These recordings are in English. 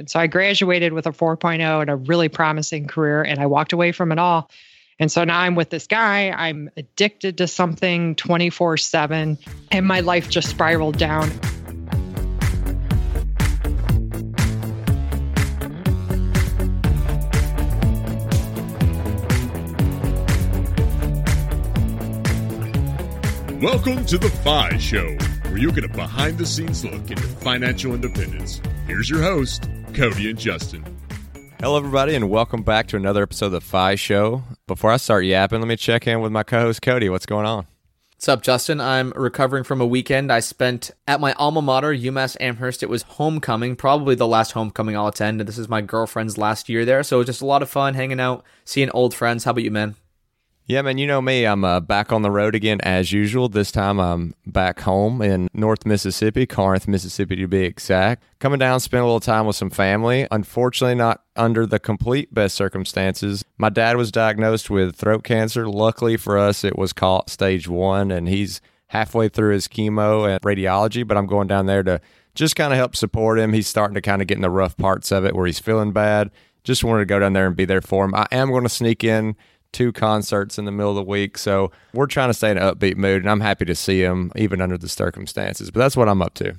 And so I graduated with a 4.0 and a really promising career, and I walked away from it all. And so now I'm with this guy. I'm addicted to something 24 7, and my life just spiraled down. Welcome to the FI Show, where you get a behind the scenes look into financial independence. Here's your host, Cody and Justin. Hello, everybody, and welcome back to another episode of the FI Show. Before I start yapping, let me check in with my co host, Cody. What's going on? What's up, Justin? I'm recovering from a weekend I spent at my alma mater, UMass Amherst. It was homecoming, probably the last homecoming I'll attend. This is my girlfriend's last year there, so it was just a lot of fun hanging out, seeing old friends. How about you, man? Yeah, man, you know me. I'm uh, back on the road again as usual. This time I'm back home in North Mississippi, Corinth, Mississippi to be exact. Coming down, spend a little time with some family. Unfortunately, not under the complete best circumstances. My dad was diagnosed with throat cancer. Luckily for us, it was caught stage one, and he's halfway through his chemo and radiology. But I'm going down there to just kind of help support him. He's starting to kind of get in the rough parts of it where he's feeling bad. Just wanted to go down there and be there for him. I am going to sneak in two concerts in the middle of the week. So we're trying to stay in an upbeat mood, and I'm happy to see him even under the circumstances. But that's what I'm up to.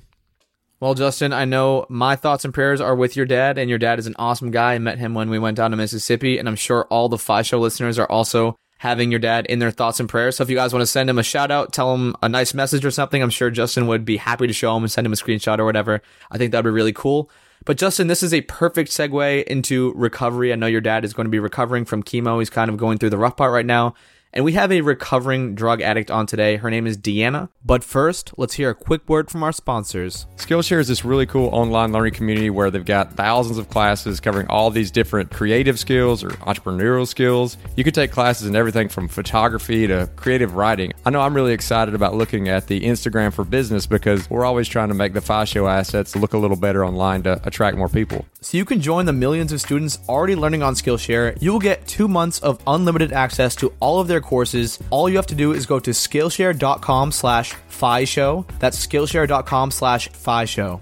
Well, Justin, I know my thoughts and prayers are with your dad, and your dad is an awesome guy. I met him when we went down to Mississippi, and I'm sure all the FI Show listeners are also having your dad in their thoughts and prayers. So if you guys want to send him a shout out, tell him a nice message or something, I'm sure Justin would be happy to show him and send him a screenshot or whatever. I think that'd be really cool. But Justin, this is a perfect segue into recovery. I know your dad is going to be recovering from chemo. He's kind of going through the rough part right now. And we have a recovering drug addict on today. Her name is Deanna. But first, let's hear a quick word from our sponsors. Skillshare is this really cool online learning community where they've got thousands of classes covering all these different creative skills or entrepreneurial skills. You can take classes in everything from photography to creative writing. I know I'm really excited about looking at the Instagram for business because we're always trying to make the FI Show assets look a little better online to attract more people. So you can join the millions of students already learning on Skillshare. You will get two months of unlimited access to all of their courses. All you have to do is go to Skillshare.com slash FI Show. That's Skillshare.com slash FI Show.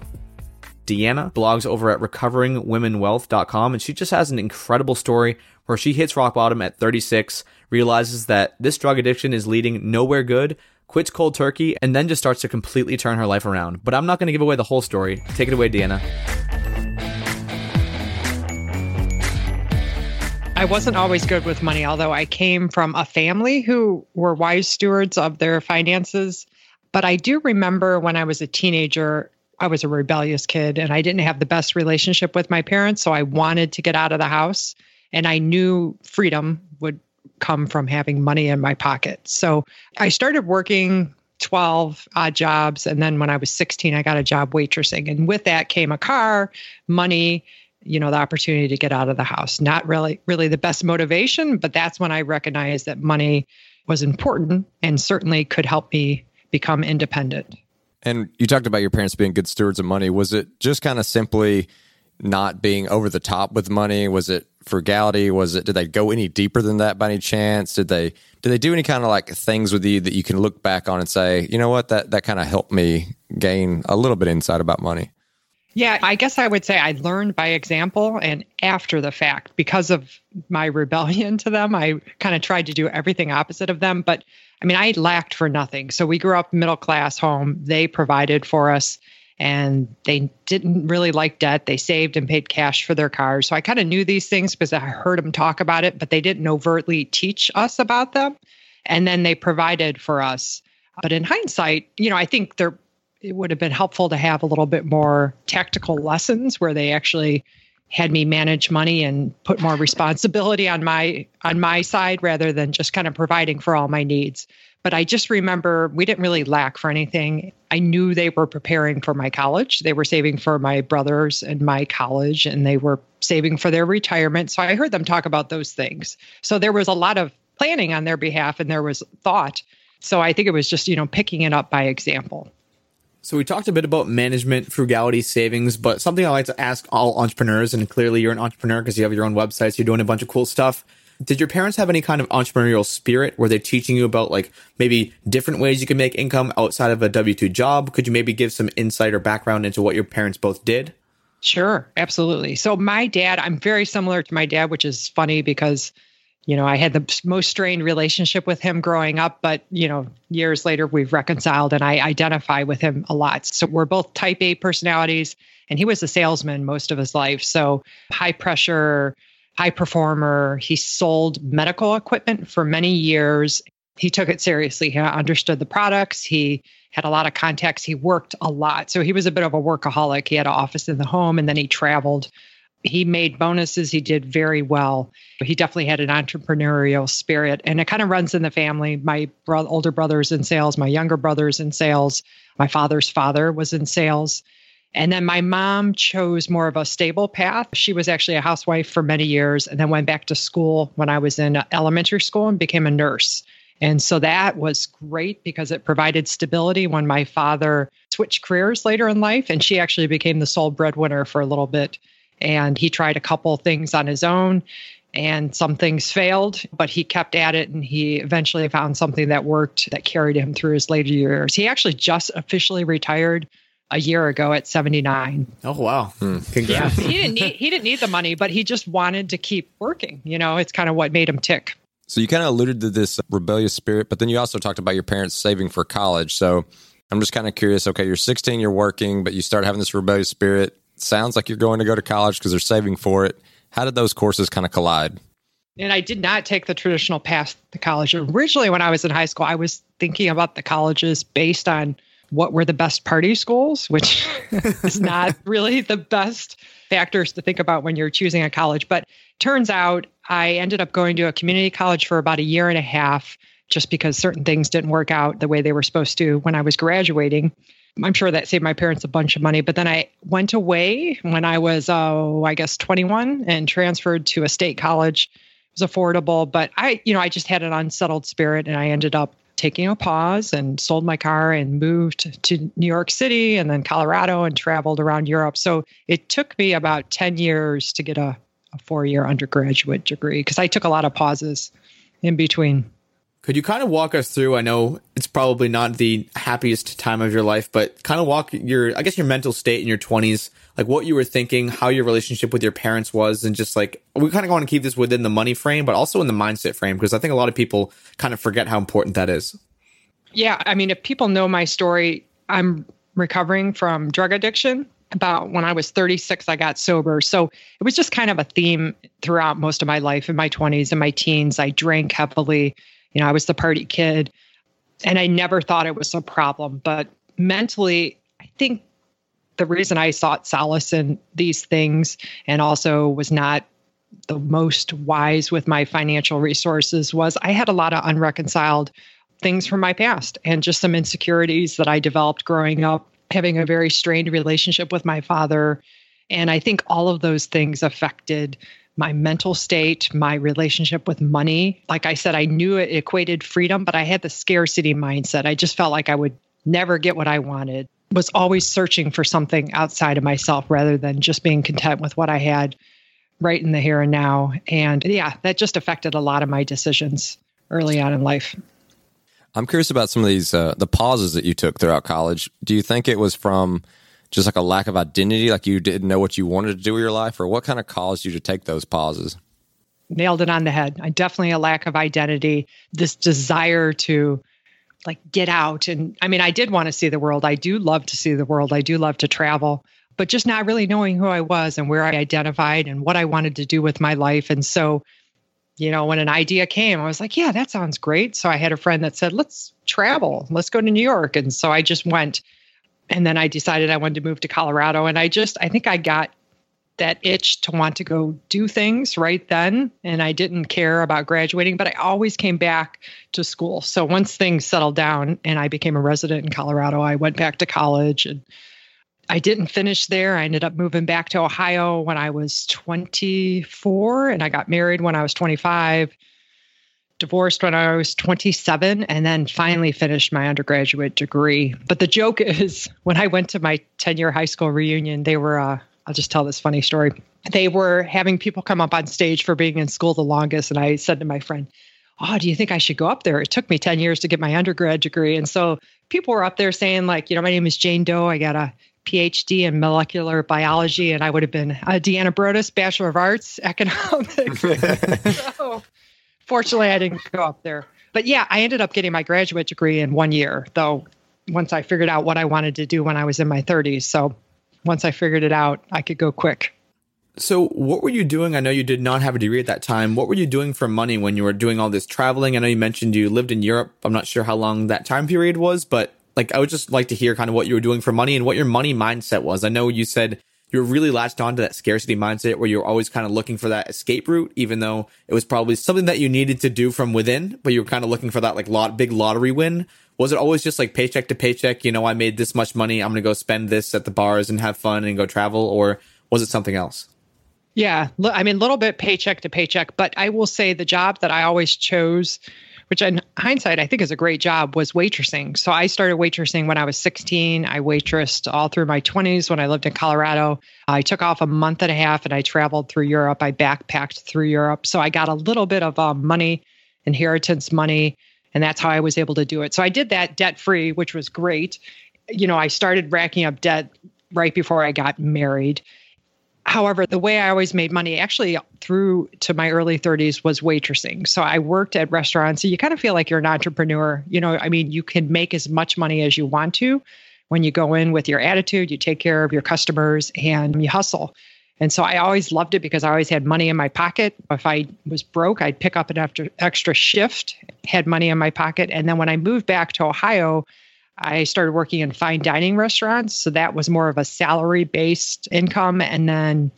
Deanna blogs over at recoveringwomenwealth.com and she just has an incredible story where she hits rock bottom at 36, realizes that this drug addiction is leading nowhere good, quits cold turkey, and then just starts to completely turn her life around. But I'm not going to give away the whole story. Take it away, Deanna. I wasn't always good with money, although I came from a family who were wise stewards of their finances. But I do remember when I was a teenager, I was a rebellious kid and I didn't have the best relationship with my parents. So I wanted to get out of the house. And I knew freedom would come from having money in my pocket. So I started working 12 odd jobs. And then when I was 16, I got a job waitressing. And with that came a car, money, you know the opportunity to get out of the house. Not really really the best motivation but that's when i recognized that money was important and certainly could help me become independent. And you talked about your parents being good stewards of money. Was it just kind of simply not being over the top with money? Was it frugality? Was it did they go any deeper than that by any chance? Did they did they do any kind of like things with you that you can look back on and say you know what? That that kind of helped me gain a little bit insight about money yeah, I guess I would say I learned by example and after the fact because of my rebellion to them. I kind of tried to do everything opposite of them. But I mean, I lacked for nothing. So we grew up middle class home. They provided for us and they didn't really like debt. They saved and paid cash for their cars. So I kind of knew these things because I heard them talk about it, but they didn't overtly teach us about them. And then they provided for us. But in hindsight, you know, I think they're it would have been helpful to have a little bit more tactical lessons where they actually had me manage money and put more responsibility on my on my side rather than just kind of providing for all my needs. But i just remember we didn't really lack for anything. I knew they were preparing for my college. They were saving for my brothers and my college and they were saving for their retirement. So i heard them talk about those things. So there was a lot of planning on their behalf and there was thought. So i think it was just you know picking it up by example so we talked a bit about management, frugality, savings, but something I like to ask all entrepreneurs, and clearly you're an entrepreneur because you have your own websites, you're doing a bunch of cool stuff. Did your parents have any kind of entrepreneurial spirit? Were they teaching you about like maybe different ways you can make income outside of a W two job? Could you maybe give some insight or background into what your parents both did? Sure, absolutely. So my dad, I'm very similar to my dad, which is funny because you know, I had the most strained relationship with him growing up, but, you know, years later we've reconciled and I identify with him a lot. So we're both type A personalities, and he was a salesman most of his life. So high pressure, high performer. He sold medical equipment for many years. He took it seriously. He understood the products. He had a lot of contacts. He worked a lot. So he was a bit of a workaholic. He had an office in the home and then he traveled he made bonuses. He did very well. He definitely had an entrepreneurial spirit, and it kind of runs in the family. My bro- older brother's in sales, my younger brother's in sales, my father's father was in sales. And then my mom chose more of a stable path. She was actually a housewife for many years and then went back to school when I was in elementary school and became a nurse. And so that was great because it provided stability when my father switched careers later in life. And she actually became the sole breadwinner for a little bit and he tried a couple things on his own and some things failed, but he kept at it and he eventually found something that worked that carried him through his later years. He actually just officially retired a year ago at 79. Oh wow. Hmm. Congrats. Yeah, he didn't need he didn't need the money, but he just wanted to keep working. You know, it's kind of what made him tick. So you kind of alluded to this rebellious spirit, but then you also talked about your parents saving for college. So I'm just kind of curious. Okay, you're 16, you're working, but you start having this rebellious spirit sounds like you're going to go to college because they're saving for it. How did those courses kind of collide? And I did not take the traditional path to college. Originally, when I was in high school, I was thinking about the colleges based on what were the best party schools, which is not really the best factors to think about when you're choosing a college. But turns out I ended up going to a community college for about a year and a half just because certain things didn't work out the way they were supposed to when I was graduating. I'm sure that saved my parents a bunch of money. But then I went away when I was, oh, I guess 21 and transferred to a state college. It was affordable, but I, you know, I just had an unsettled spirit and I ended up taking a pause and sold my car and moved to New York City and then Colorado and traveled around Europe. So it took me about 10 years to get a, a four year undergraduate degree because I took a lot of pauses in between. Could you kind of walk us through? I know it's probably not the happiest time of your life, but kind of walk your, I guess, your mental state in your 20s, like what you were thinking, how your relationship with your parents was, and just like, we kind of want to keep this within the money frame, but also in the mindset frame, because I think a lot of people kind of forget how important that is. Yeah. I mean, if people know my story, I'm recovering from drug addiction. About when I was 36, I got sober. So it was just kind of a theme throughout most of my life in my 20s and my teens. I drank heavily you know, I was the party kid and I never thought it was a problem. But mentally, I think the reason I sought solace in these things and also was not the most wise with my financial resources was I had a lot of unreconciled things from my past and just some insecurities that I developed growing up, having a very strained relationship with my father. And I think all of those things affected my mental state, my relationship with money. Like I said, I knew it equated freedom, but I had the scarcity mindset. I just felt like I would never get what I wanted. Was always searching for something outside of myself rather than just being content with what I had right in the here and now. And yeah, that just affected a lot of my decisions early on in life. I'm curious about some of these uh, the pauses that you took throughout college. Do you think it was from just like a lack of identity, like you didn't know what you wanted to do with your life, or what kind of caused you to take those pauses? Nailed it on the head. I definitely a lack of identity, this desire to like get out. And I mean, I did want to see the world. I do love to see the world. I do love to travel, but just not really knowing who I was and where I identified and what I wanted to do with my life. And so, you know, when an idea came, I was like, yeah, that sounds great. So I had a friend that said, let's travel, let's go to New York. And so I just went and then I decided I wanted to move to Colorado. And I just, I think I got that itch to want to go do things right then. And I didn't care about graduating, but I always came back to school. So once things settled down and I became a resident in Colorado, I went back to college and I didn't finish there. I ended up moving back to Ohio when I was 24 and I got married when I was 25 divorced when I was 27 and then finally finished my undergraduate degree. But the joke is when I went to my 10 year high school reunion, they were, uh, I'll just tell this funny story. They were having people come up on stage for being in school the longest. And I said to my friend, Oh, do you think I should go up there? It took me 10 years to get my undergrad degree. And so people were up there saying, like, you know, my name is Jane Doe. I got a PhD in molecular biology, and I would have been a Deanna Broaddus Bachelor of Arts Economics. so, fortunately, I didn't go up there. But yeah, I ended up getting my graduate degree in one year, though, once I figured out what I wanted to do when I was in my 30s. So once I figured it out, I could go quick. So, what were you doing? I know you did not have a degree at that time. What were you doing for money when you were doing all this traveling? I know you mentioned you lived in Europe. I'm not sure how long that time period was, but like I would just like to hear kind of what you were doing for money and what your money mindset was. I know you said you were really latched onto that scarcity mindset where you're always kind of looking for that escape route, even though it was probably something that you needed to do from within, but you were kind of looking for that like lot big lottery win. Was it always just like paycheck to paycheck? You know, I made this much money. I'm going to go spend this at the bars and have fun and go travel, or was it something else? Yeah, I mean, a little bit paycheck to paycheck, but I will say the job that I always chose which in hindsight I think is a great job, was waitressing. So I started waitressing when I was 16. I waitressed all through my 20s when I lived in Colorado. I took off a month and a half and I traveled through Europe. I backpacked through Europe. So I got a little bit of um, money, inheritance money, and that's how I was able to do it. So I did that debt free, which was great. You know, I started racking up debt right before I got married. However, the way I always made money actually through to my early 30s was waitressing. So I worked at restaurants. So you kind of feel like you're an entrepreneur. You know, I mean, you can make as much money as you want to when you go in with your attitude, you take care of your customers and you hustle. And so I always loved it because I always had money in my pocket. If I was broke, I'd pick up an extra, extra shift, had money in my pocket. And then when I moved back to Ohio, I started working in fine dining restaurants. So that was more of a salary based income. And then,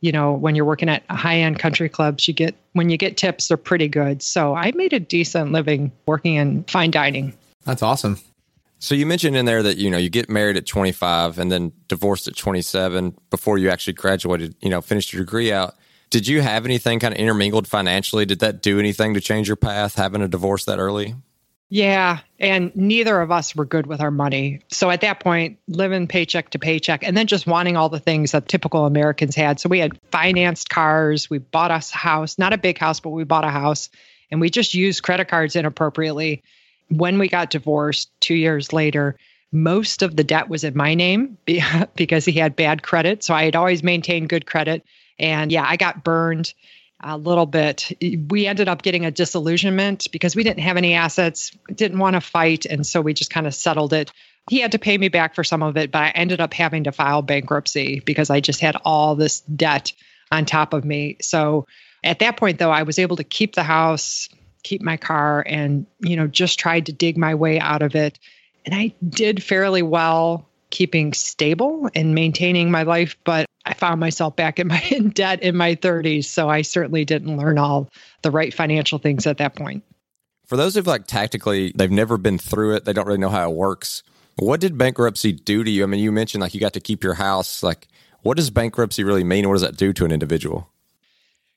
you know, when you're working at high end country clubs, you get, when you get tips, they're pretty good. So I made a decent living working in fine dining. That's awesome. So you mentioned in there that you know you get married at 25 and then divorced at 27 before you actually graduated, you know, finished your degree out. Did you have anything kind of intermingled financially? Did that do anything to change your path having a divorce that early? Yeah. And neither of us were good with our money. So at that point, living paycheck to paycheck and then just wanting all the things that typical Americans had. So we had financed cars, we bought us a house, not a big house, but we bought a house and we just used credit cards inappropriately. When we got divorced two years later, most of the debt was in my name because he had bad credit. So I had always maintained good credit. And yeah, I got burned a little bit. We ended up getting a disillusionment because we didn't have any assets, didn't want to fight. And so we just kind of settled it. He had to pay me back for some of it, but I ended up having to file bankruptcy because I just had all this debt on top of me. So at that point, though, I was able to keep the house, keep my car, and, you know, just tried to dig my way out of it. And I did fairly well keeping stable and maintaining my life, but I found myself back in my in debt in my 30s. So I certainly didn't learn all the right financial things at that point. For those who've like tactically, they've never been through it, they don't really know how it works. What did bankruptcy do to you? I mean, you mentioned like you got to keep your house. Like, what does bankruptcy really mean? What does that do to an individual?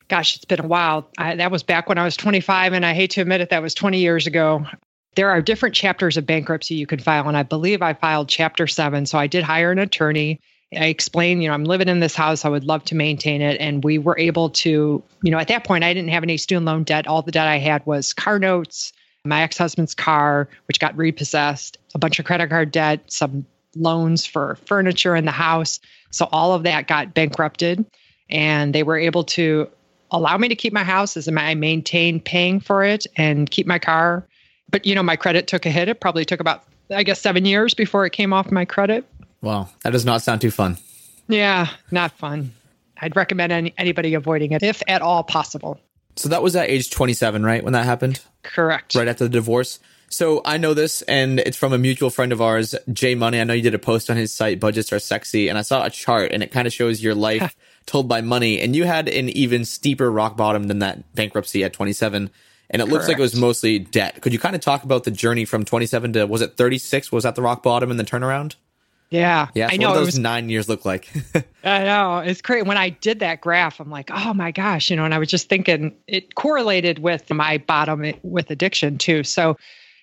Gosh, it's been a while. I, that was back when I was 25, and I hate to admit it, that was 20 years ago. There are different chapters of bankruptcy you can file, and I believe I filed chapter seven. So I did hire an attorney I explained, you know, I'm living in this house. I would love to maintain it. And we were able to, you know, at that point, I didn't have any student loan debt. All the debt I had was car notes, my ex husband's car, which got repossessed, a bunch of credit card debt, some loans for furniture in the house. So all of that got bankrupted. And they were able to allow me to keep my house as I maintained paying for it and keep my car. But, you know, my credit took a hit. It probably took about, I guess, seven years before it came off my credit. Wow, that does not sound too fun. Yeah, not fun. I'd recommend any, anybody avoiding it if at all possible. So that was at age 27, right? When that happened? Correct. Right after the divorce. So I know this, and it's from a mutual friend of ours, Jay Money. I know you did a post on his site, Budgets Are Sexy, and I saw a chart, and it kind of shows your life told by money. And you had an even steeper rock bottom than that bankruptcy at 27. And it Correct. looks like it was mostly debt. Could you kind of talk about the journey from 27 to, was it 36? Was that the rock bottom and the turnaround? Yeah. Yeah. So I know. What those was, nine years look like? I know. It's great. When I did that graph, I'm like, oh my gosh, you know, and I was just thinking it correlated with my bottom eh, with addiction too. So,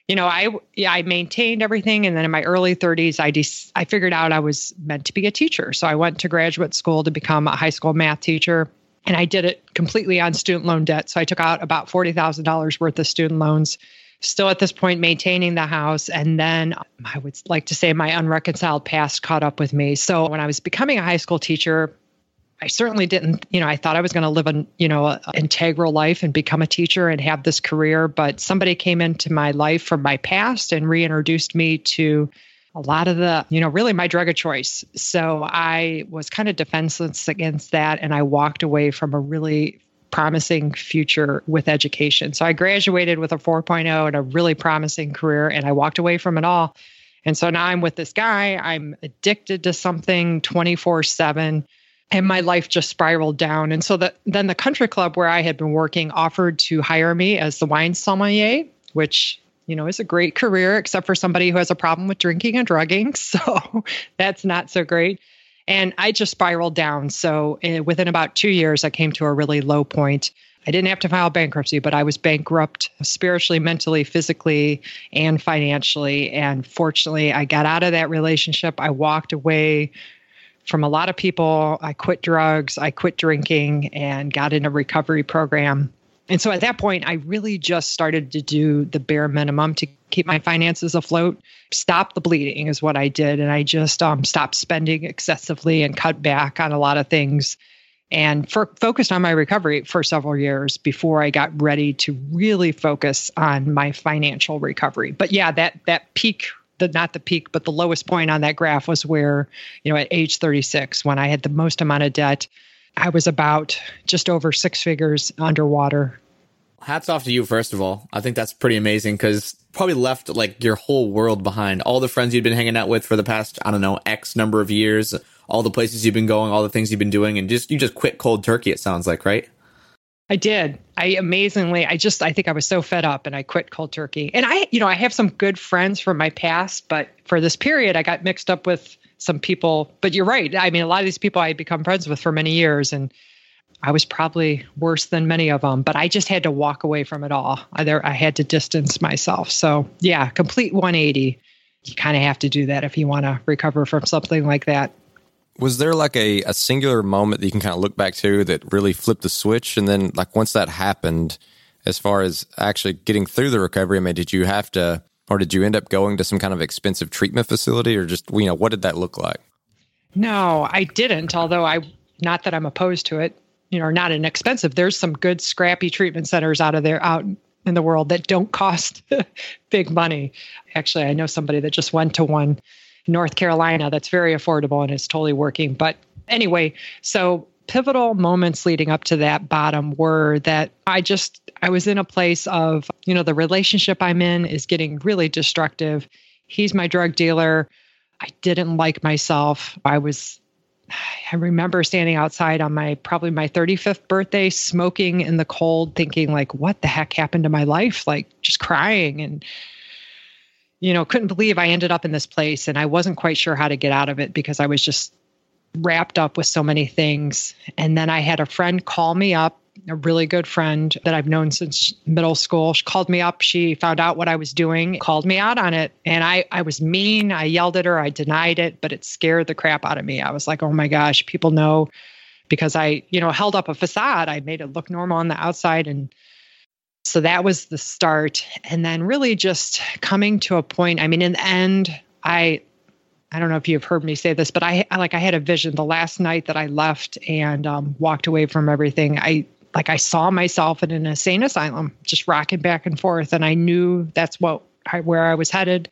you know, I yeah, I maintained everything, and then in my early 30s, I de- I figured out I was meant to be a teacher. So I went to graduate school to become a high school math teacher, and I did it completely on student loan debt. So I took out about forty thousand dollars worth of student loans still at this point maintaining the house. And then I would like to say my unreconciled past caught up with me. So when I was becoming a high school teacher, I certainly didn't, you know, I thought I was going to live an, you know, an integral life and become a teacher and have this career, but somebody came into my life from my past and reintroduced me to a lot of the, you know, really my drug of choice. So I was kind of defenseless against that and I walked away from a really promising future with education. So I graduated with a 4.0 and a really promising career and I walked away from it all. And so now I'm with this guy, I'm addicted to something 24/7 and my life just spiraled down. And so that then the country club where I had been working offered to hire me as the wine sommelier, which you know is a great career, except for somebody who has a problem with drinking and drugging. So that's not so great. And I just spiraled down. So uh, within about two years, I came to a really low point. I didn't have to file bankruptcy, but I was bankrupt spiritually, mentally, physically, and financially. And fortunately, I got out of that relationship. I walked away from a lot of people. I quit drugs, I quit drinking, and got in a recovery program. And so at that point, I really just started to do the bare minimum to keep my finances afloat. Stop the bleeding is what I did. And I just um, stopped spending excessively and cut back on a lot of things and for, focused on my recovery for several years before I got ready to really focus on my financial recovery. But yeah, that that peak the not the peak, but the lowest point on that graph was where, you know, at age 36, when I had the most amount of debt, I was about just over six figures underwater. Hats off to you, first of all. I think that's pretty amazing because probably left like your whole world behind. All the friends you'd been hanging out with for the past, I don't know, X number of years, all the places you've been going, all the things you've been doing, and just you just quit cold turkey, it sounds like, right? I did. I amazingly, I just, I think I was so fed up and I quit cold turkey. And I, you know, I have some good friends from my past, but for this period, I got mixed up with some people. But you're right. I mean, a lot of these people I had become friends with for many years, and I was probably worse than many of them. But I just had to walk away from it all. I, there, I had to distance myself. So yeah, complete 180. You kind of have to do that if you want to recover from something like that. Was there like a, a singular moment that you can kind of look back to that really flipped the switch? And then, like, once that happened, as far as actually getting through the recovery, I mean, did you have to, or did you end up going to some kind of expensive treatment facility, or just, you know, what did that look like? No, I didn't, although I, not that I'm opposed to it, you know, not inexpensive. There's some good, scrappy treatment centers out of there, out in the world that don't cost big money. Actually, I know somebody that just went to one North Carolina that's very affordable and is totally working. But anyway, so pivotal moments leading up to that bottom were that I just I was in a place of, you know, the relationship I'm in is getting really destructive. He's my drug dealer. I didn't like myself. I was I remember standing outside on my probably my 35th birthday smoking in the cold thinking like what the heck happened to my life like just crying and you know, couldn't believe I ended up in this place and I wasn't quite sure how to get out of it because I was just wrapped up with so many things. And then I had a friend call me up, a really good friend that I've known since middle school. She called me up. She found out what I was doing, called me out on it. And I, I was mean. I yelled at her. I denied it, but it scared the crap out of me. I was like, oh my gosh, people know because I, you know, held up a facade. I made it look normal on the outside and so that was the start and then really just coming to a point i mean in the end i i don't know if you've heard me say this but i like i had a vision the last night that i left and um, walked away from everything i like i saw myself in an insane asylum just rocking back and forth and i knew that's what I, where i was headed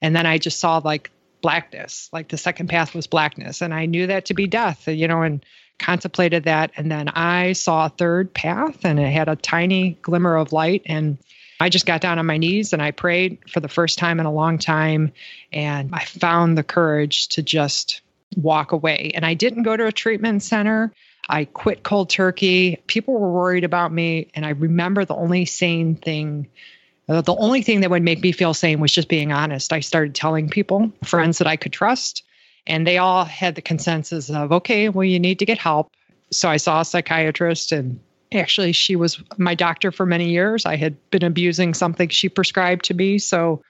and then i just saw like blackness like the second path was blackness and i knew that to be death you know and contemplated that. And then I saw a third path and it had a tiny glimmer of light. And I just got down on my knees and I prayed for the first time in a long time. And I found the courage to just walk away. And I didn't go to a treatment center. I quit cold turkey. People were worried about me. And I remember the only sane thing, uh, the only thing that would make me feel sane was just being honest. I started telling people, friends that I could trust, and they all had the consensus of, okay, well, you need to get help. So I saw a psychiatrist, and actually, she was my doctor for many years. I had been abusing something she prescribed to me. So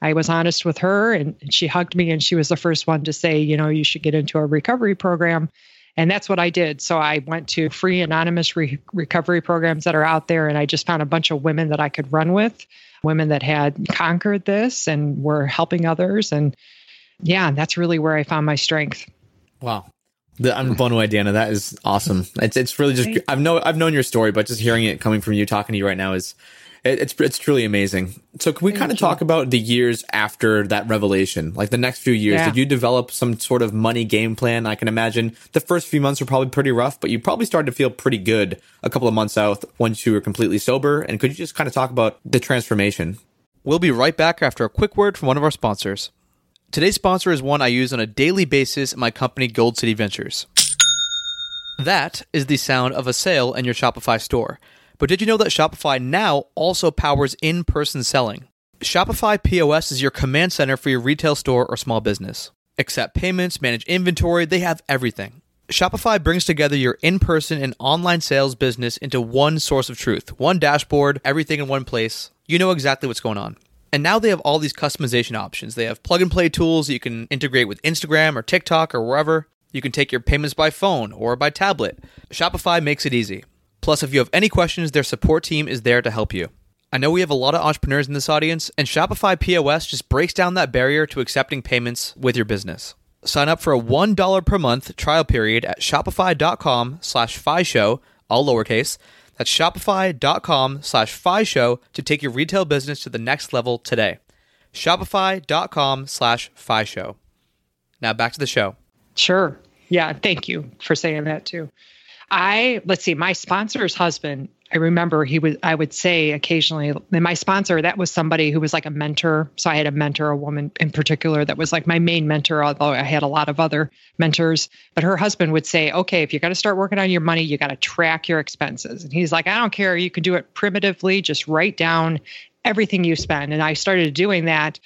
I was honest with her, and she hugged me, and she was the first one to say, you know, you should get into a recovery program. And that's what I did. So I went to free anonymous re- recovery programs that are out there, and I just found a bunch of women that I could run with, women that had conquered this and were helping others. And yeah, that's really where I found my strength. Wow. The, I'm blown away, Dana. That is awesome. It's it's really just I've know I've known your story, but just hearing it coming from you, talking to you right now is it, it's it's truly amazing. So can we kind of talk about the years after that revelation, like the next few years? Yeah. Did you develop some sort of money game plan? I can imagine the first few months were probably pretty rough, but you probably started to feel pretty good a couple of months out once you were completely sober. And could you just kind of talk about the transformation? We'll be right back after a quick word from one of our sponsors. Today's sponsor is one I use on a daily basis in my company, Gold City Ventures. That is the sound of a sale in your Shopify store. But did you know that Shopify now also powers in person selling? Shopify POS is your command center for your retail store or small business. Accept payments, manage inventory, they have everything. Shopify brings together your in person and online sales business into one source of truth, one dashboard, everything in one place. You know exactly what's going on. And now they have all these customization options. They have plug and play tools you can integrate with Instagram or TikTok or wherever. You can take your payments by phone or by tablet. Shopify makes it easy. Plus, if you have any questions, their support team is there to help you. I know we have a lot of entrepreneurs in this audience, and Shopify POS just breaks down that barrier to accepting payments with your business. Sign up for a $1 per month trial period at shopify.com slash show, all lowercase. That's shopify.com slash show to take your retail business to the next level today. Shopify.com slash show. Now back to the show. Sure. Yeah. Thank you for saying that too. I, let's see, my sponsor's husband, I remember he would, I would say occasionally, and my sponsor, that was somebody who was like a mentor. So I had a mentor, a woman in particular, that was like my main mentor, although I had a lot of other mentors. But her husband would say, okay, if you're going to start working on your money, you got to track your expenses. And he's like, I don't care. You can do it primitively, just write down everything you spend. And I started doing that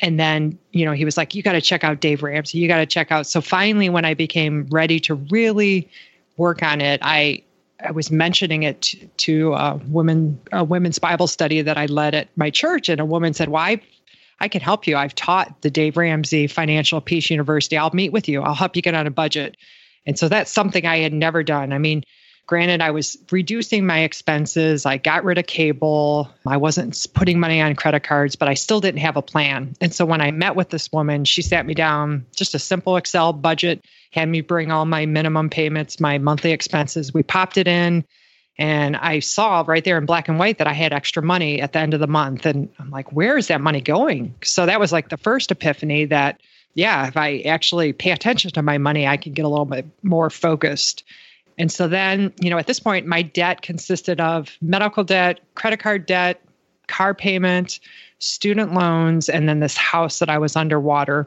and then you know he was like you got to check out dave ramsey you got to check out so finally when i became ready to really work on it i i was mentioning it to, to a women a women's bible study that i led at my church and a woman said well i i can help you. I've taught the dave ramsey financial peace university. I'll meet with you. I'll help you get on a budget. And so that's something i had never done. I mean Granted, I was reducing my expenses. I got rid of cable. I wasn't putting money on credit cards, but I still didn't have a plan. And so when I met with this woman, she sat me down, just a simple Excel budget, had me bring all my minimum payments, my monthly expenses. We popped it in. And I saw right there in black and white that I had extra money at the end of the month. And I'm like, where is that money going? So that was like the first epiphany that, yeah, if I actually pay attention to my money, I can get a little bit more focused. And so then, you know, at this point, my debt consisted of medical debt, credit card debt, car payment, student loans, and then this house that I was underwater.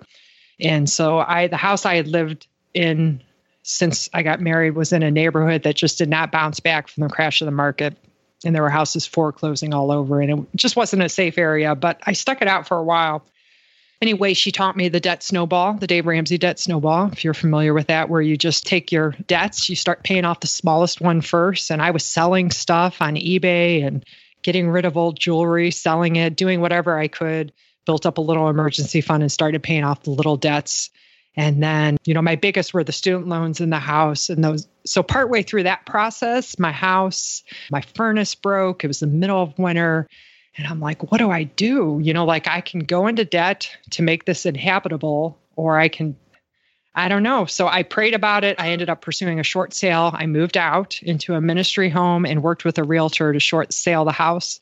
And so I, the house I had lived in since I got married was in a neighborhood that just did not bounce back from the crash of the market. And there were houses foreclosing all over, and it just wasn't a safe area. But I stuck it out for a while anyway, she taught me the debt snowball, the Dave Ramsey debt snowball, if you're familiar with that, where you just take your debts, you start paying off the smallest one first. And I was selling stuff on eBay and getting rid of old jewelry, selling it, doing whatever I could, built up a little emergency fund and started paying off the little debts. And then, you know, my biggest were the student loans in the house. And those, so partway through that process, my house, my furnace broke. It was the middle of winter. And I'm like, what do I do? You know, like I can go into debt to make this inhabitable, or I can, I don't know. So I prayed about it. I ended up pursuing a short sale. I moved out into a ministry home and worked with a realtor to short sale the house.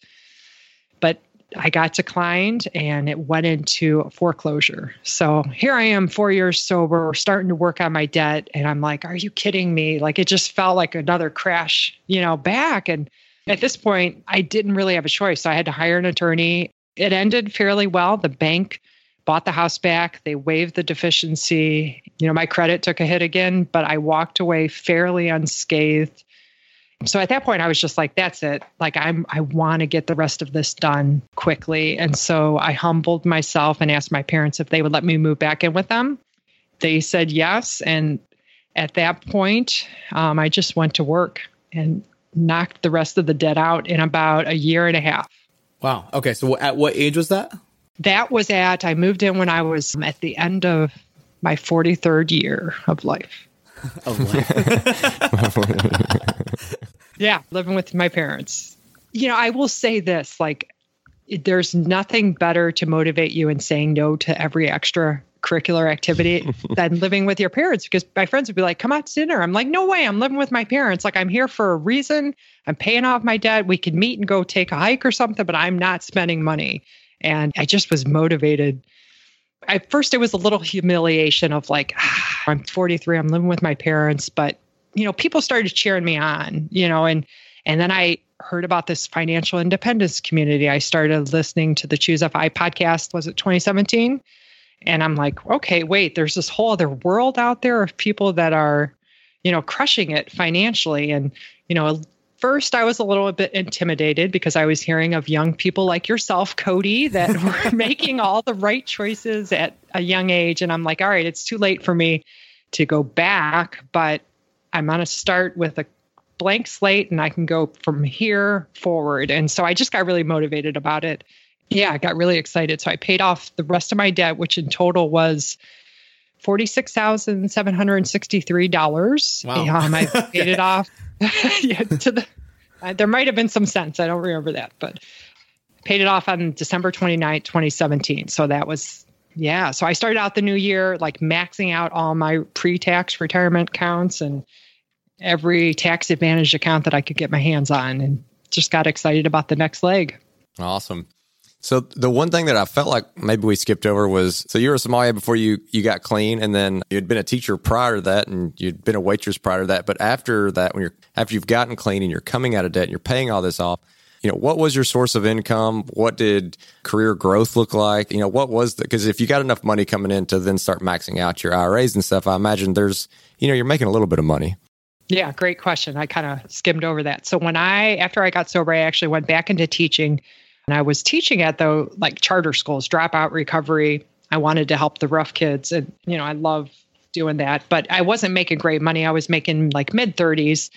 But I got declined and it went into foreclosure. So here I am, four years sober, starting to work on my debt. And I'm like, are you kidding me? Like it just felt like another crash, you know, back. And at this point, I didn't really have a choice. So I had to hire an attorney. It ended fairly well. The bank bought the house back, they waived the deficiency. You know, my credit took a hit again, but I walked away fairly unscathed. So at that point I was just like that's it. Like I'm I want to get the rest of this done quickly. And so I humbled myself and asked my parents if they would let me move back in with them. They said yes and at that point um, I just went to work and knocked the rest of the debt out in about a year and a half. Wow. Okay. So at what age was that? That was at, I moved in when I was at the end of my 43rd year of life. yeah, living with my parents. You know, I will say this like, there's nothing better to motivate you in saying no to every extra curricular activity than living with your parents because my friends would be like, come out to dinner. I'm like, no way, I'm living with my parents. Like, I'm here for a reason. I'm paying off my debt. We can meet and go take a hike or something, but I'm not spending money. And I just was motivated. At first, it was a little humiliation of like, ah, I'm 43, I'm living with my parents, but you know, people started cheering me on, you know, and and then I heard about this financial independence community. I started listening to the Choose FI podcast, was it 2017? And I'm like, okay, wait, there's this whole other world out there of people that are, you know, crushing it financially. And, you know, first I was a little bit intimidated because I was hearing of young people like yourself, Cody, that were making all the right choices at a young age. And I'm like, all right, it's too late for me to go back, but I'm going to start with a blank slate and I can go from here forward. And so I just got really motivated about it yeah, I got really excited. So I paid off the rest of my debt, which in total was forty-six thousand seven hundred and sixty-three dollars. Wow! Um, I paid it off. yeah, to the. Uh, there might have been some cents. I don't remember that, but paid it off on December 29th, 2017. So that was yeah. So I started out the new year like maxing out all my pre-tax retirement accounts and every tax advantage account that I could get my hands on, and just got excited about the next leg. Awesome. So the one thing that I felt like maybe we skipped over was so you were a sommelier before you you got clean, and then you'd been a teacher prior to that, and you'd been a waitress prior to that. But after that, when you're after you've gotten clean and you're coming out of debt, and you're paying all this off. You know, what was your source of income? What did career growth look like? You know, what was the because if you got enough money coming in to then start maxing out your IRAs and stuff, I imagine there's you know you're making a little bit of money. Yeah, great question. I kind of skimmed over that. So when I after I got sober, I actually went back into teaching and I was teaching at the like charter schools, dropout recovery. I wanted to help the rough kids. And, you know, I love doing that, but I wasn't making great money. I was making like mid 30s.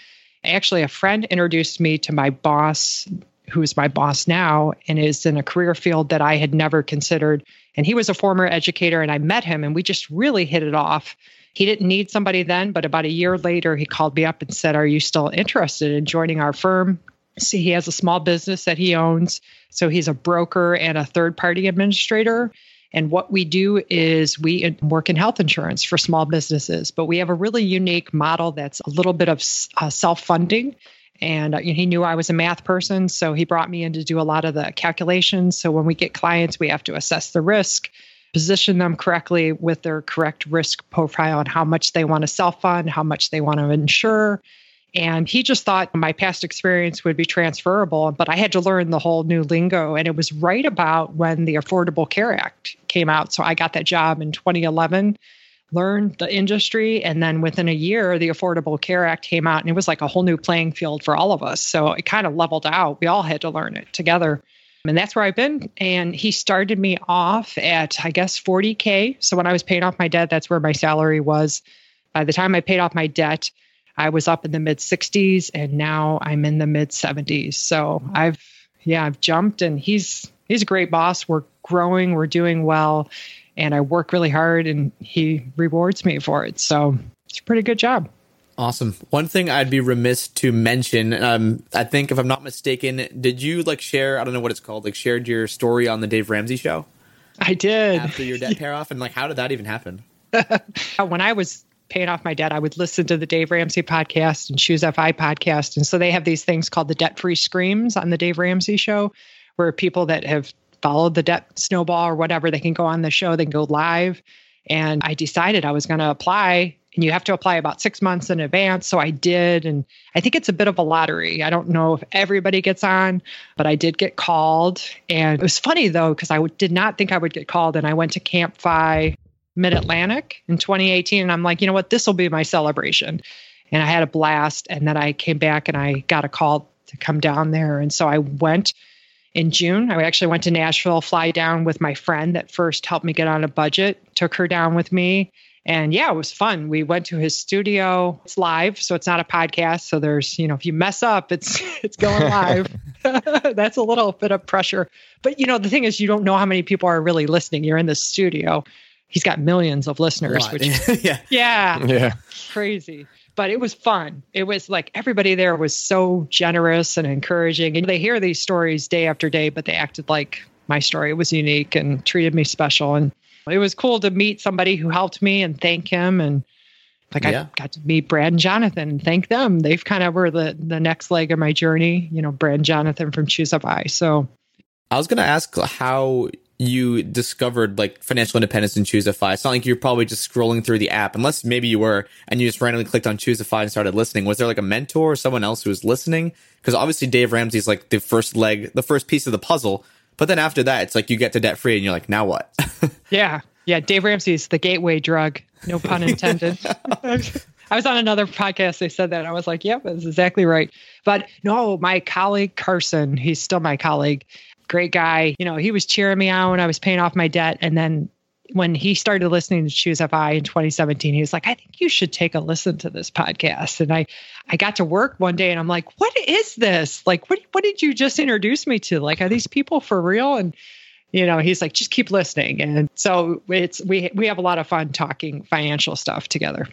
Actually, a friend introduced me to my boss, who's my boss now, and is in a career field that I had never considered. And he was a former educator, and I met him, and we just really hit it off. He didn't need somebody then, but about a year later, he called me up and said, Are you still interested in joining our firm? See, he has a small business that he owns. So he's a broker and a third party administrator. And what we do is we work in health insurance for small businesses, but we have a really unique model that's a little bit of uh, self funding. And uh, he knew I was a math person, so he brought me in to do a lot of the calculations. So when we get clients, we have to assess the risk, position them correctly with their correct risk profile and how much they want to self fund, how much they want to insure, and he just thought my past experience would be transferable, but I had to learn the whole new lingo. And it was right about when the Affordable Care Act came out. So I got that job in 2011, learned the industry. And then within a year, the Affordable Care Act came out, and it was like a whole new playing field for all of us. So it kind of leveled out. We all had to learn it together. And that's where I've been. And he started me off at, I guess, 40K. So when I was paying off my debt, that's where my salary was. By the time I paid off my debt, I was up in the mid 60s and now I'm in the mid 70s. So I've yeah, I've jumped and he's he's a great boss. We're growing, we're doing well, and I work really hard and he rewards me for it. So it's a pretty good job. Awesome. One thing I'd be remiss to mention, um, I think if I'm not mistaken, did you like share, I don't know what it's called, like shared your story on the Dave Ramsey show? I did. After your debt pair off and like how did that even happen? when I was paying off my debt, I would listen to the Dave Ramsey podcast and Choose FI podcast. And so they have these things called the debt free screams on the Dave Ramsey show, where people that have followed the debt snowball or whatever, they can go on the show, they can go live. And I decided I was going to apply, and you have to apply about six months in advance. So I did. And I think it's a bit of a lottery. I don't know if everybody gets on, but I did get called. And it was funny though, because I did not think I would get called. And I went to Camp FI Mid Atlantic in 2018. And I'm like, you know what? This will be my celebration. And I had a blast. And then I came back and I got a call to come down there. And so I went in June. I actually went to Nashville, fly down with my friend that first helped me get on a budget, took her down with me. And yeah, it was fun. We went to his studio. It's live, so it's not a podcast. So there's, you know, if you mess up, it's it's going live. That's a little bit of pressure. But you know, the thing is you don't know how many people are really listening. You're in the studio he's got millions of listeners, which yeah. yeah, Yeah. crazy. But it was fun. It was like everybody there was so generous and encouraging. And they hear these stories day after day, but they acted like my story was unique and treated me special. And it was cool to meet somebody who helped me and thank him. And like Yeah. I got to meet Brad and Jonathan and thank them. They've kind of were the the next leg of my journey. You know, Brad and Jonathan from Choose FI. So I was gonna ask how you discovered like financial independence in Choose FI. It's not like you're probably just scrolling through the app, unless maybe you were and you just randomly clicked on Choose FI and started listening. Was there like a mentor or someone else who was listening? Because obviously Dave Ramsey's like the first leg, the first piece of the puzzle. But then after that, it's like you get to debt free and you're like, now what? Yeah. Yeah. Dave Ramsey's the gateway drug. No pun intended. I was on another podcast. They said that. I was like, yep, that's exactly right. But no, my colleague Carson, he's still my colleague. Great guy. You know, he was cheering me on when I was paying off my debt. And then when he started listening to Choose FI in 2017, he was like, I think you should take a listen to this podcast. And I, I got to work one day and I'm like, what is this? Like, what, what did you just introduce me to? Like, are these people for real? And you know he's like just keep listening and so it's we we have a lot of fun talking financial stuff together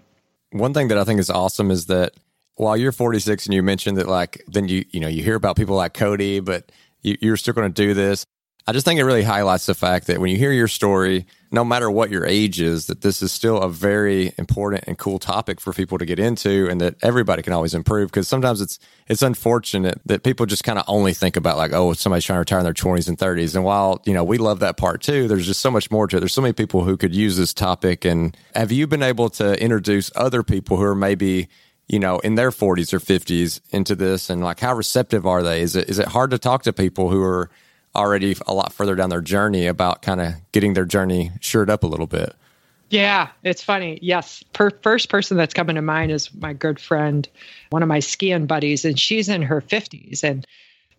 One thing that I think is awesome is that while you're 46 and you mentioned that, like, then you you know you hear about people like Cody, but you, you're still going to do this. I just think it really highlights the fact that when you hear your story, no matter what your age is, that this is still a very important and cool topic for people to get into, and that everybody can always improve. Because sometimes it's it's unfortunate that people just kind of only think about like, oh, somebody's trying to retire in their 20s and 30s. And while you know we love that part too, there's just so much more to it. There's so many people who could use this topic. And have you been able to introduce other people who are maybe you know, in their 40s or 50s into this? And like how receptive are they? Is it is it hard to talk to people who are already a lot further down their journey about kind of getting their journey shored up a little bit? yeah it's funny. Yes. Per, first person that's coming to mind is my good friend one of my skiing buddies and she's in her 50s and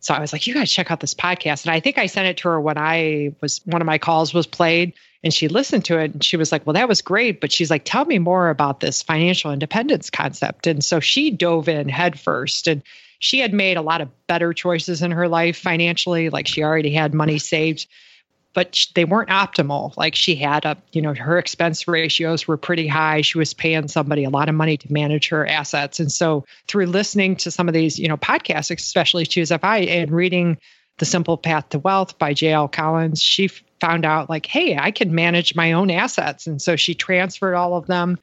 so i was like you got to check out this podcast. And i think i sent it to her when i was one of my calls was played and she listened to it and she was like well that was great. But she's like tell me more about this financial independence concept. And so she dove in headfirst. And she had made a lot of better choices in her life financially. Like she already had money saved but they weren't optimal. Like she had a you know her expense ratios were pretty high. She was paying somebody a lot of money to manage her assets. And so through listening to some of these you know podcasts especially choose fi and reading the simple path to wealth by jl collins she found out like hey i can manage my own assets. And so she transferred all of them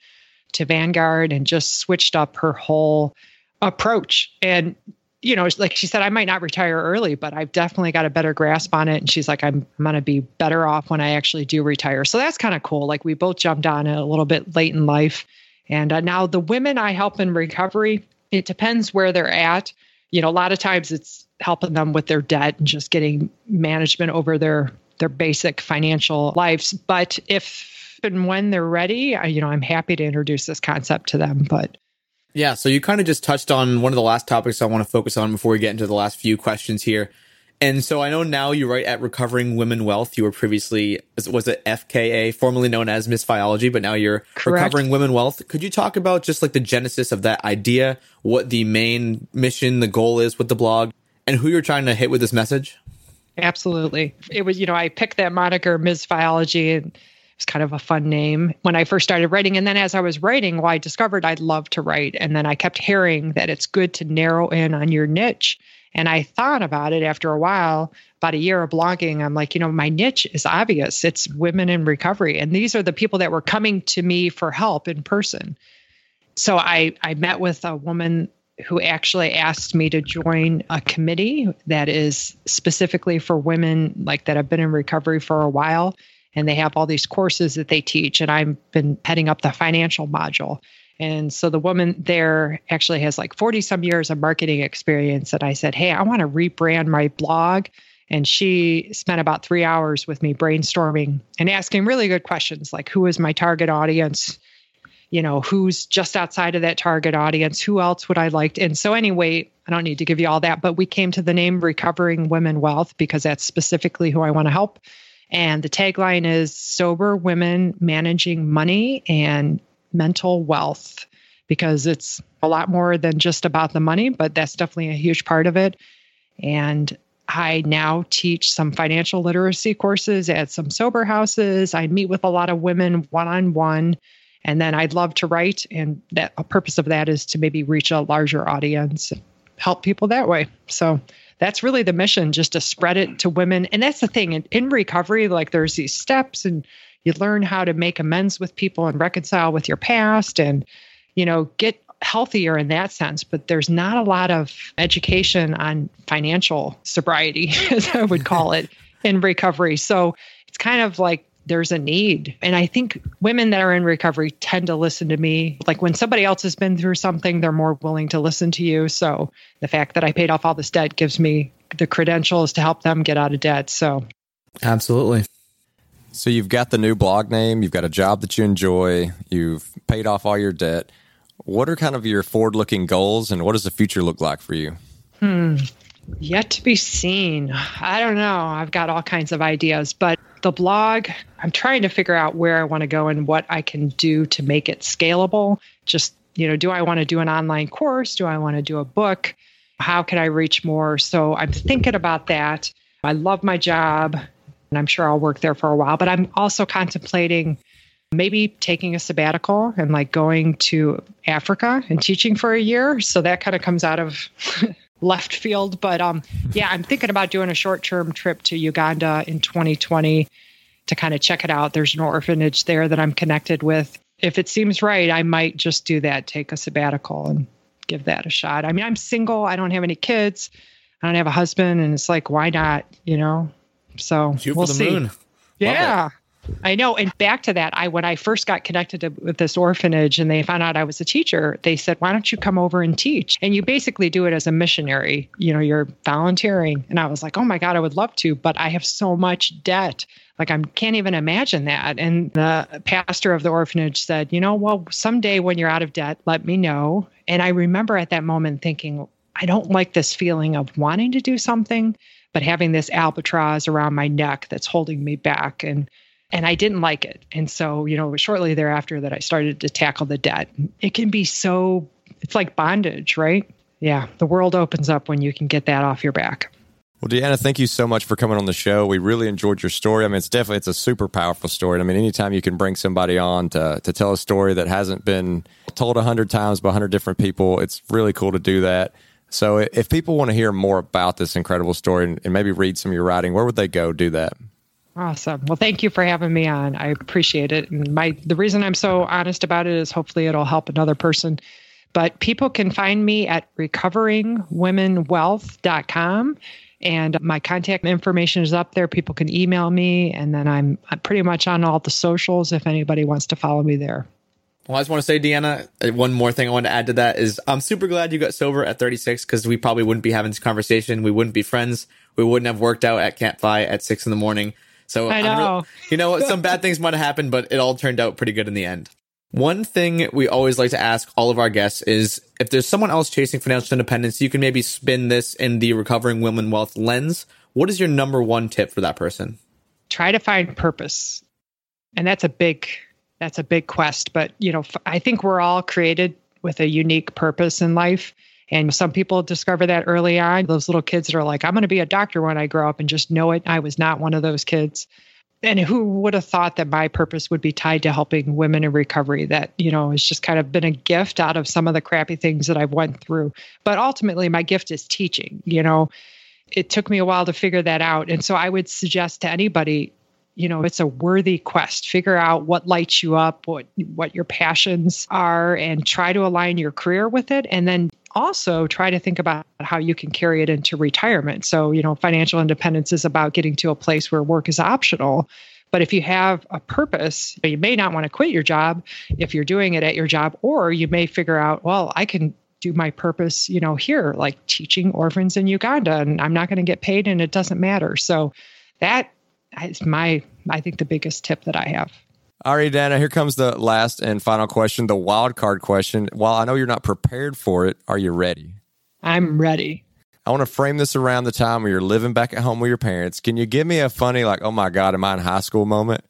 to vanguard and just switched up her whole approach. And you know like she said i might not retire early but i've definitely got a better grasp on it. And she's like i'm, I'm going to be better off when i actually do retire. So that's kind of cool. Like we both jumped on it a little bit late in life. And uh, now the women i help in recovery it depends where they're at. You know a lot of times it's helping them with their debt and just getting management over their their basic financial lives but if and when they're ready I, you know i'm happy to introduce this concept to them but Yeah, so you kind of just touched on one of the last topics I want to focus on before we get into the last few questions here. And so I know now you write at Recovering Women Wealth. You were previously, was it FKA, formerly known as Miss Biology, but now you're Correct. Recovering Women Wealth. Could you talk about just like the genesis of that idea, what the main mission, the goal is with the blog, and who you're trying to hit with this message? Absolutely. It was, you know, I picked that moniker Ms. Biology and it's kind of a fun name when I first started writing. And then as I was writing, well, I discovered I'd love to write. And then I kept hearing that it's good to narrow in on your niche. And I thought about it after a while, about a year of blogging. I'm like, you know, my niche is obvious. It's women in recovery. And these are the people that were coming to me for help in person. So I, I met with a woman who actually asked me to join a committee that is specifically for women like that have been in recovery for a while and they have all these courses that they teach and i've been heading up the financial module. And so the woman there actually has like 40 some years of marketing experience and i said hey i want to rebrand my blog and she spent about three hours with me brainstorming and asking really good questions like who is my target audience you know who's just outside of that target audience who else would i like to and so anyway i don't need to give you all that but we came to the name recovering women wealth because that's specifically who i want to help and the tagline is sober women managing money and mental wealth because it's a lot more than just about the money but that's definitely a huge part of it and I now teach some financial literacy courses at some sober houses. I meet with a lot of women one on one. And then I'd love to write. And that a purpose of that is to maybe reach a larger audience, help people that way. So that's really the mission, just to spread it to women. And that's the thing in, in recovery, like there's these steps and you learn how to make amends with people and reconcile with your past and, you know, get healthier in that sense, but there's not a lot of education on financial sobriety, as I would call it, in recovery. So it's kind of like there's a need. And I think women that are in recovery tend to listen to me. Like when somebody else has been through something, they're more willing to listen to you. So the fact that I paid off all this debt gives me the credentials to help them get out of debt. So Absolutely. So you've got the new blog name, you've got a job that you enjoy, you've paid off all your debt. What are kind of your forward looking goals and what does the future look like for you? Hmm. Yet to be seen. I don't know. I've got all kinds of ideas, but the blog, I'm trying to figure out where I want to go and what I can do to make it scalable. Just, you know, do I want to do an online course? Do I want to do a book? How can I reach more? So I'm thinking about that. I love my job and I'm sure I'll work there for a while, but I'm also contemplating maybe taking a sabbatical and like going to Africa and teaching for a year. So that kind of comes out of left field. But um, yeah, I'm thinking about doing a short term trip to Uganda in 2020 to kind of check it out. There's an orphanage there that I'm connected with. If it seems right, I might just do that, take a sabbatical and give that a shot. I mean, I'm single, I don't have any kids, I don't have a husband, and it's like, why not? You know? So Shoot we'll for the see. moon. Yeah. I know. And back to that, I when I first got connected to, with this orphanage and they found out I was a teacher, they said, "Why don't you come over and teach?" And you basically do it as a missionary. You know, you're volunteering. And I was like, "Oh my god, I would love to, but I have so much debt. Like I can't even imagine that." And the pastor of the orphanage said, "You know, well, someday when you're out of debt, let me know." And I remember at that moment thinking, I don't like this feeling of wanting to do something, but having this albatross around my neck that's holding me back and and I didn't like it. And so, you know, shortly thereafter that I started to tackle the debt. It can be so it's like bondage, right? Yeah, the world opens up when you can get that off your back. Well, Deanna, thank you so much for coming on the show. We really enjoyed your story. I mean, it's definitely it's a super powerful story. I mean, anytime you can bring somebody on to to tell a story that hasn't been told a hundred times by a hundred different people, it's really cool to do that. So, if people want to hear more about this incredible story and, and maybe read some of your writing, where would they go do that? Awesome. Well, thank you for having me on. I appreciate it. And my the reason I'm so honest about it is hopefully it'll help another person. But people can find me at recoveringwomenwealth.com and my contact information is up there. People can email me and then I'm, pretty much on all the socials if anybody wants to follow me there. Well, I just want to say, Deanna, uh, one more thing I want to add to that is I'm super glad you got sober at 36 because we probably wouldn't be having this conversation. We wouldn't be friends. We wouldn't have worked out at Camp Campfire at six in the morning. So I know. real- you know what? Some bad things might have happened, but it all turned out pretty good in the end. One thing we always like to ask all of our guests is if there's someone else chasing financial independence, you can maybe spin this in the recovering women wealth lens. What is your number one tip for that person? try to find purpose and that's a big that's a big quest but you know f- i think we're all created with a unique purpose in life and some people discover that early on those little kids that are like i'm going to be a doctor when i grow up and just know it i was not one of those kids and who would have thought that my purpose would be tied to helping women in recovery that you know has just kind of been a gift out of some of the crappy things that i've went through but ultimately my gift is teaching you know it took me a while to figure that out. And so I would suggest to anybody, you know, it's a worthy quest. Figure out what lights you up, what what your passions are, and try to align your career with it. And then also try to think about how you can carry it into retirement. So, you know, financial independence is about getting to a place where work is optional. But if you have a purpose, you may not want to quit your job if you're doing it at your job, or you may figure out, well, I can do my purpose, you know, here, like teaching orphans in Uganda, and I'm not going to get paid and it doesn't matter. So that is my, I think, the biggest tip that I have. All right, Dana, here comes the last and final question, the wild card question. While I know you're not prepared for it, are you ready? I'm ready. I want to frame this around the time where you're living back at home with your parents. Can you give me a funny, like, oh my God, am I in high school moment?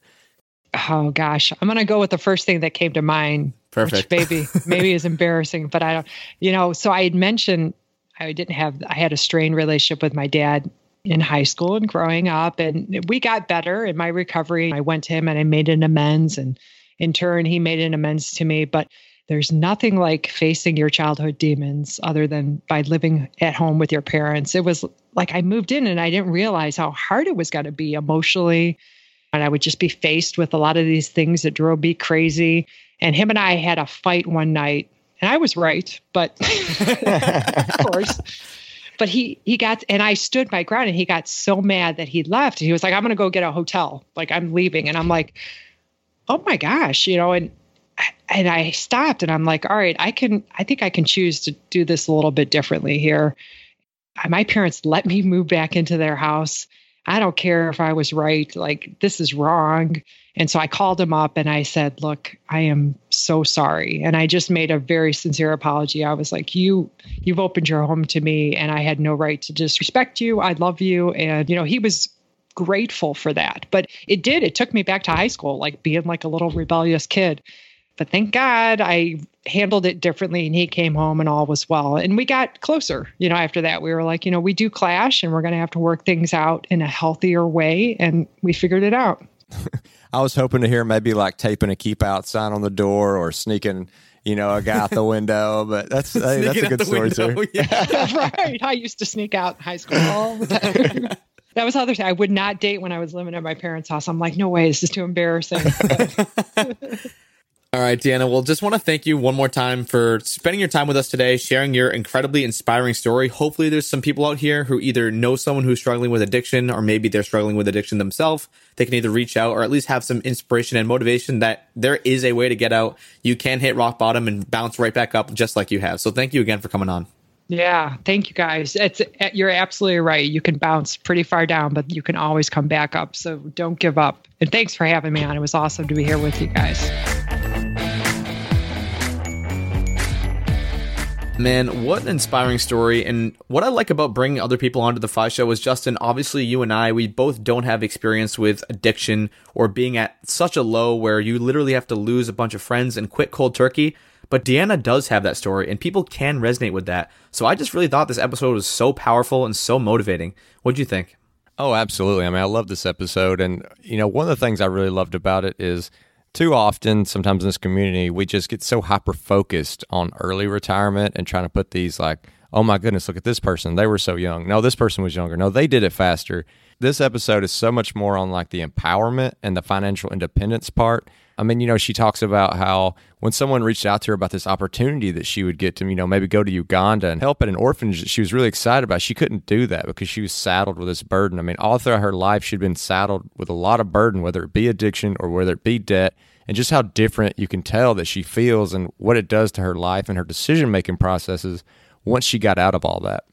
Oh gosh, I'm going to go with the first thing that came to mind. Perfect. Which maybe maybe is embarrassing, but I don't. You know, so I had mentioned I didn't have. I had a strained relationship with my dad in high school and growing up. And we got better in my recovery. I went to him and I made an amends. And in turn, he made an amends to me. But there's nothing like facing your childhood demons other than by living at home with your parents. It was like I moved in and I didn't realize how hard it was going to be emotionally. And I would just be faced with a lot of these things that drove me crazy. And him and I had a fight one night, and I was right, but of course. But he he got and I stood my ground and he got so mad that he left. And He was like, I'm gonna go get a hotel. Like I'm leaving. And I'm like, oh my gosh, you know, and and I stopped and I'm like, all right, I can, I think I can choose to do this a little bit differently here. My parents let me move back into their house. I don't care if I was right. Like, this is wrong. And so I called him up and I said, Look, I am so sorry. And I just made a very sincere apology. I was like, You, you've opened your home to me and I had no right to disrespect you. I love you. And, you know, he was grateful for that. But it did, it took me back to high school, like being like a little rebellious kid. But thank God I handled it differently and he came home and all was well. And we got closer, you know, after that. We were like, you know, we do clash and we're going to have to work things out in a healthier way. And we figured it out. I was hoping to hear maybe like taping a keep out sign on the door or sneaking, you know, a guy out the window. But that's hey, that's a good story window, too. Yeah. right. I used to sneak out in high school all the time. that was the other thing. I would not date when I was living at my parents' house. I'm like, no way, this is too embarrassing. All right, Deanna. Well, just want to thank you one more time for spending your time with us today, sharing your incredibly inspiring story. Hopefully, there's some people out here who either know someone who's struggling with addiction or maybe they're struggling with addiction themselves. They can either reach out or at least have some inspiration and motivation that there is a way to get out. You can hit rock bottom and bounce right back up just like you have. So, thank you again for coming on. Yeah, thank you guys. It's eh, you're absolutely right. You can bounce pretty far down, but you can always come back up. So don't give up. And thanks for having me on. It was awesome to be here with you guys. Man, what an inspiring story. And what I like about bringing other people onto the FI Show is Justin, obviously, you and I, we both don't have experience with addiction or being at such a low where you literally have to lose a bunch of friends and quit cold turkey. But Deanna does have that story, and people can resonate with that. So I just really thought this episode was so powerful and so motivating. What'd you think? Oh, absolutely. I mean, I love this episode. And, you know, one of the things I really loved about it is too often, sometimes in this community, we just get so hyper focused on early retirement and trying to put these like, oh my goodness, look at this person. They were so young. No, this person was younger. No, they did it faster. This episode is so much more on like the empowerment and the financial independence part I mean, you know, she talks about how when someone reached out to her about this opportunity that she would get to, you know, maybe go to Uganda and help at an orphanage that she was really excited about, she couldn't do that because she was saddled with this burden. I mean, all throughout her life, she'd been saddled with a lot of burden, whether it be addiction or whether it be debt, and just how different you can tell that she feels and what it does to her life and her decision making processes once she got out of all that.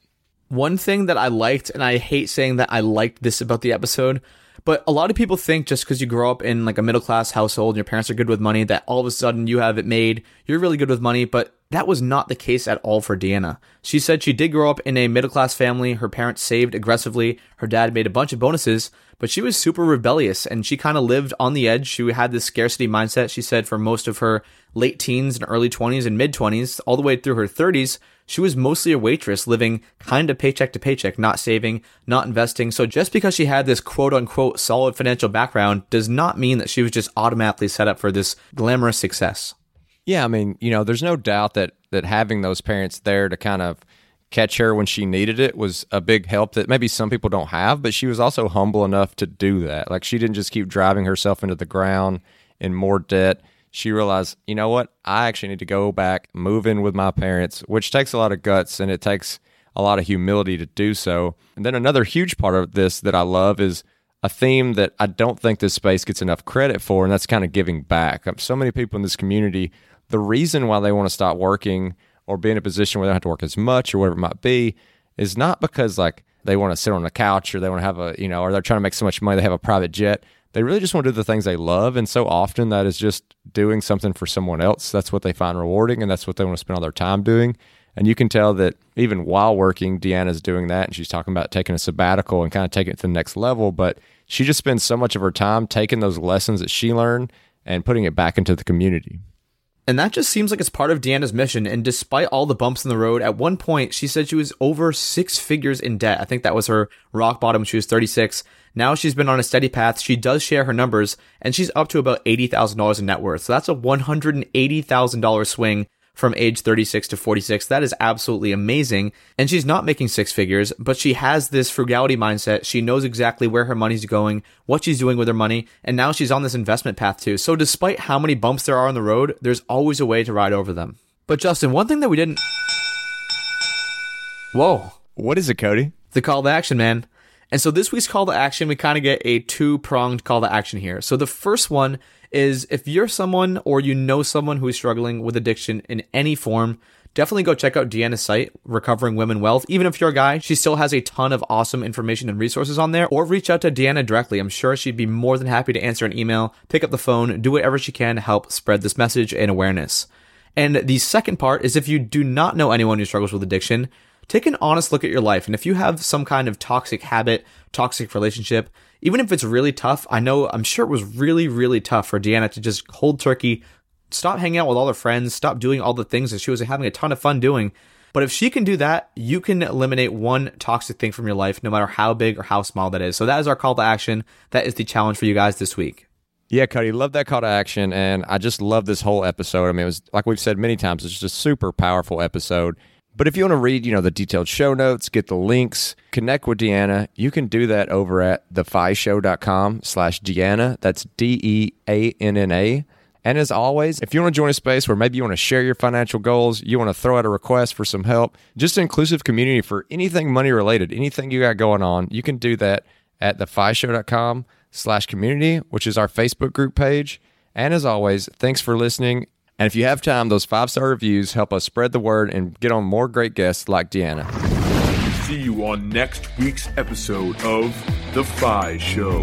One thing that I liked, and I hate saying that I liked this about the episode, but a lot of people think just because you grow up in like a middle class household and your parents are good with money that all of a sudden you have it made. You're really good with money, but that was not the case at all for Deanna. She said she did grow up in a middle class family. Her parents saved aggressively. Her dad made a bunch of bonuses, but she was super rebellious and she kind of lived on the edge. She had this scarcity mindset, she said, for most of her late teens and early 20s and mid 20s, all the way through her 30s. She was mostly a waitress, living kind of paycheck to paycheck, not saving, not investing. So just because she had this quote unquote solid financial background does not mean that she was just automatically set up for this glamorous success. Yeah, I mean, you know, there's no doubt that that having those parents there to kind of catch her when she needed it was a big help that maybe some people don't have, but she was also humble enough to do that. Like she didn't just keep driving herself into the ground in more debt she realized, you know what? I actually need to go back, move in with my parents, which takes a lot of guts and it takes a lot of humility to do so. And then another huge part of this that I love is a theme that I don't think this space gets enough credit for, and that's kind of giving back. Um, so many people in this community, the reason why they want to stop working or be in a position where they don't have to work as much or whatever it might be is not because like they want to sit on a couch or they want to have a, you know, or they're trying to make so much money they have a private jet they really just want to do the things they love. And so often that is just doing something for someone else. That's what they find rewarding and that's what they want to spend all their time doing. And you can tell that even while working, Deanna's doing that and she's talking about taking a sabbatical and kind of taking it to the next level. But she just spends so much of her time taking those lessons that she learned and putting it back into the community. And that just seems like it's part of Deanna's mission. And despite all the bumps in the road, at one point she said she was over six figures in debt. I think that was her rock bottom. She was 36. Now she's been on a steady path. She does share her numbers and she's up to about $80,000 in net worth. So that's a $180,000 swing from age 36 to 46. That is absolutely amazing. And she's not making six figures, but she has this frugality mindset. She knows exactly where her money's going, what she's doing with her money, and now she's on this investment path too. So despite how many bumps there are on the road, there's always a way to ride over them. But Justin, one thing that we didn't. Whoa. What is it, Cody? The call to action, man. And so this week's call to action, we kind of get a two pronged call to action here. So the first one is if you're someone or you know someone who is struggling with addiction in any form, definitely go check out Deanna's site, Recovering Women Wealth. Even if you're a guy, she still has a ton of awesome information and resources on there. Or reach out to Deanna directly. I'm sure she'd be more than happy to answer an email, pick up the phone, do whatever she can to help spread this message and awareness. And the second part is if you do not know anyone who struggles with addiction, take an honest look at your life. And if you have some kind of toxic habit, toxic relationship, even if it's really tough, I know, I'm sure it was really, really tough for Deanna to just cold turkey, stop hanging out with all her friends, stop doing all the things that she was having a ton of fun doing. But if she can do that, you can eliminate one toxic thing from your life, no matter how big or how small that is. So that is our call to action. That is the challenge for you guys this week. Yeah, Cody, love that call to action. And I just love this whole episode. I mean, it was like we've said many times, it's just a super powerful episode. But if you want to read, you know, the detailed show notes, get the links, connect with Deanna, you can do that over at thefishow.com slash Deanna. That's D-E-A-N-N-A. And as always, if you want to join a space where maybe you want to share your financial goals, you want to throw out a request for some help, just an inclusive community for anything money related, anything you got going on, you can do that at thefishow.com slash community, which is our Facebook group page. And as always, thanks for listening and if you have time, those five star reviews help us spread the word and get on more great guests like Deanna. See you on next week's episode of The FI Show.